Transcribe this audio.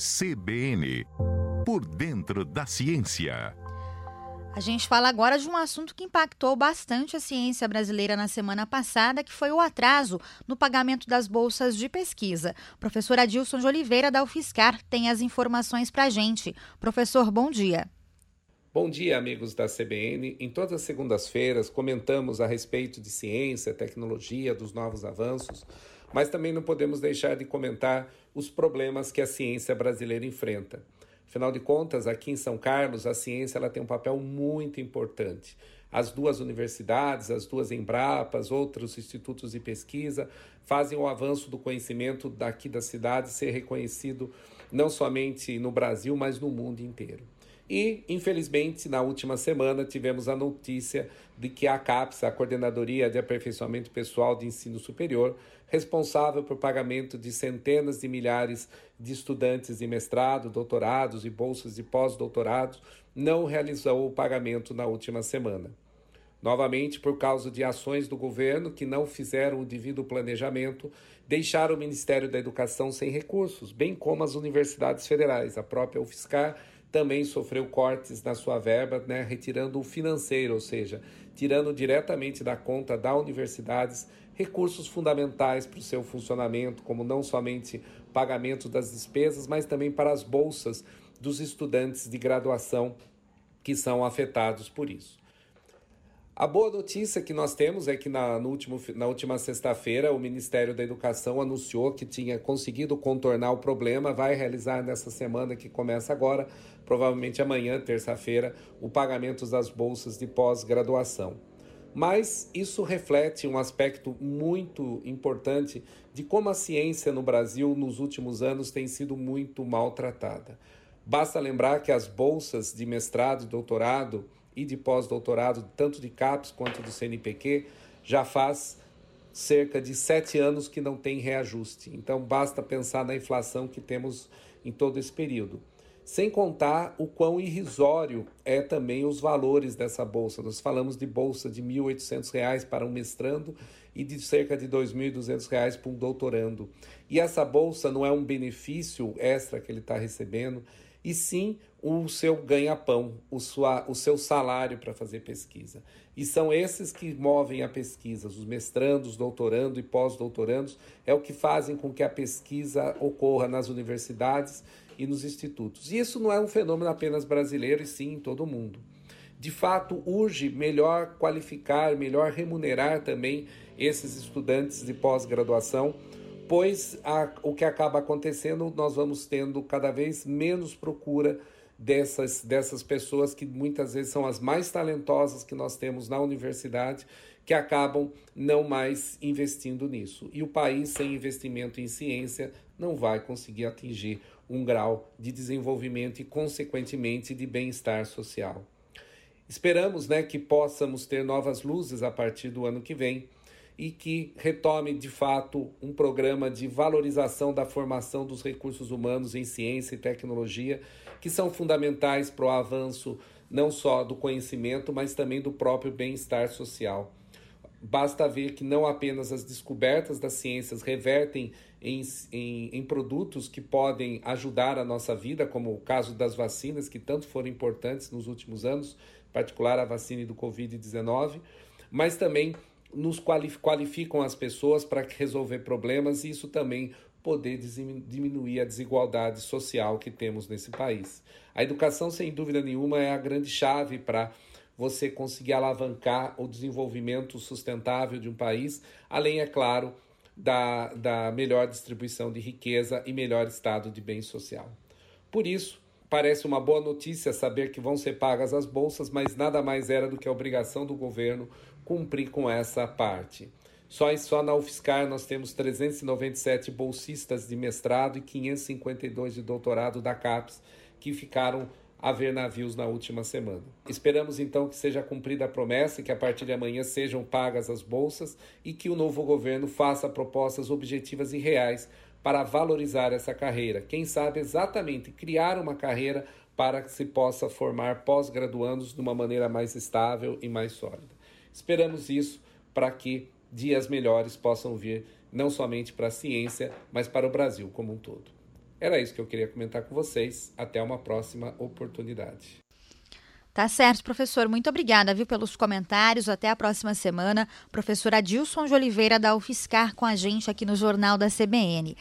CBN Por dentro da ciência. A gente fala agora de um assunto que impactou bastante a ciência brasileira na semana passada, que foi o atraso no pagamento das bolsas de pesquisa. Professor Adilson de Oliveira, da UFSCar, tem as informações para a gente. Professor, bom dia. Bom dia, amigos da CBN. Em todas as segundas-feiras comentamos a respeito de ciência, tecnologia, dos novos avanços, mas também não podemos deixar de comentar os problemas que a ciência brasileira enfrenta. Afinal de contas, aqui em São Carlos, a ciência ela tem um papel muito importante. As duas universidades, as duas Embrapas, outros institutos de pesquisa fazem o avanço do conhecimento daqui da cidade ser reconhecido não somente no Brasil, mas no mundo inteiro. E, infelizmente, na última semana tivemos a notícia de que a CAPES, a Coordenadoria de Aperfeiçoamento Pessoal de Ensino Superior, responsável por pagamento de centenas de milhares de estudantes de mestrado, doutorados e bolsas de pós-doutorados, não realizou o pagamento na última semana. Novamente, por causa de ações do governo que não fizeram o devido planejamento, deixaram o Ministério da Educação sem recursos, bem como as universidades federais. A própria UFSCar também sofreu cortes na sua verba, né, retirando o financeiro, ou seja, tirando diretamente da conta da universidades recursos fundamentais para o seu funcionamento, como não somente pagamento das despesas, mas também para as bolsas dos estudantes de graduação que são afetados por isso. A boa notícia que nós temos é que na, no último, na última sexta-feira o Ministério da Educação anunciou que tinha conseguido contornar o problema, vai realizar nessa semana que começa agora, provavelmente amanhã, terça-feira, o pagamento das bolsas de pós-graduação. Mas isso reflete um aspecto muito importante de como a ciência no Brasil nos últimos anos tem sido muito maltratada. Basta lembrar que as bolsas de mestrado e doutorado e de pós-doutorado, tanto de CAPES quanto do CNPq, já faz cerca de sete anos que não tem reajuste. Então, basta pensar na inflação que temos em todo esse período. Sem contar o quão irrisório é também os valores dessa bolsa. Nós falamos de bolsa de R$ 1.800 para um mestrando e de cerca de R$ 2.200 para um doutorando. E essa bolsa não é um benefício extra que ele está recebendo, e sim o seu ganha-pão, o, o seu salário para fazer pesquisa. E são esses que movem a pesquisa, os mestrandos, doutorando e pós-doutorandos, é o que fazem com que a pesquisa ocorra nas universidades e nos institutos. E isso não é um fenômeno apenas brasileiro, e sim em todo o mundo. De fato, urge melhor qualificar, melhor remunerar também esses estudantes de pós-graduação pois a, o que acaba acontecendo, nós vamos tendo cada vez menos procura dessas, dessas pessoas que muitas vezes são as mais talentosas que nós temos na universidade, que acabam não mais investindo nisso. E o país sem investimento em ciência não vai conseguir atingir um grau de desenvolvimento e, consequentemente, de bem-estar social. Esperamos né, que possamos ter novas luzes a partir do ano que vem e que retome de fato um programa de valorização da formação dos recursos humanos em ciência e tecnologia, que são fundamentais para o avanço não só do conhecimento, mas também do próprio bem-estar social. Basta ver que não apenas as descobertas das ciências revertem em, em, em, produtos que podem ajudar a nossa vida, como o caso das vacinas, que tanto foram importantes nos últimos anos, em particular a vacina do Covid-19, mas também nos qualificam as pessoas para resolver problemas e isso também poder diminuir a desigualdade social que temos nesse país. A educação, sem dúvida nenhuma, é a grande chave para você conseguir alavancar o desenvolvimento sustentável de um país, além, é claro, da, da melhor distribuição de riqueza e melhor estado de bem social. Por isso, parece uma boa notícia saber que vão ser pagas as bolsas, mas nada mais era do que a obrigação do governo cumprir com essa parte. Só, só na UFSCar nós temos 397 bolsistas de mestrado e 552 de doutorado da CAPES que ficaram a ver navios na última semana. Esperamos então que seja cumprida a promessa e que a partir de amanhã sejam pagas as bolsas e que o novo governo faça propostas objetivas e reais para valorizar essa carreira. Quem sabe exatamente criar uma carreira para que se possa formar pós-graduandos de uma maneira mais estável e mais sólida. Esperamos isso para que dias melhores possam vir não somente para a ciência, mas para o Brasil como um todo. Era isso que eu queria comentar com vocês. Até uma próxima oportunidade. Tá certo, professor. Muito obrigada, viu, pelos comentários. Até a próxima semana. Professor Adilson de Oliveira da UFSCar com a gente aqui no Jornal da CBN.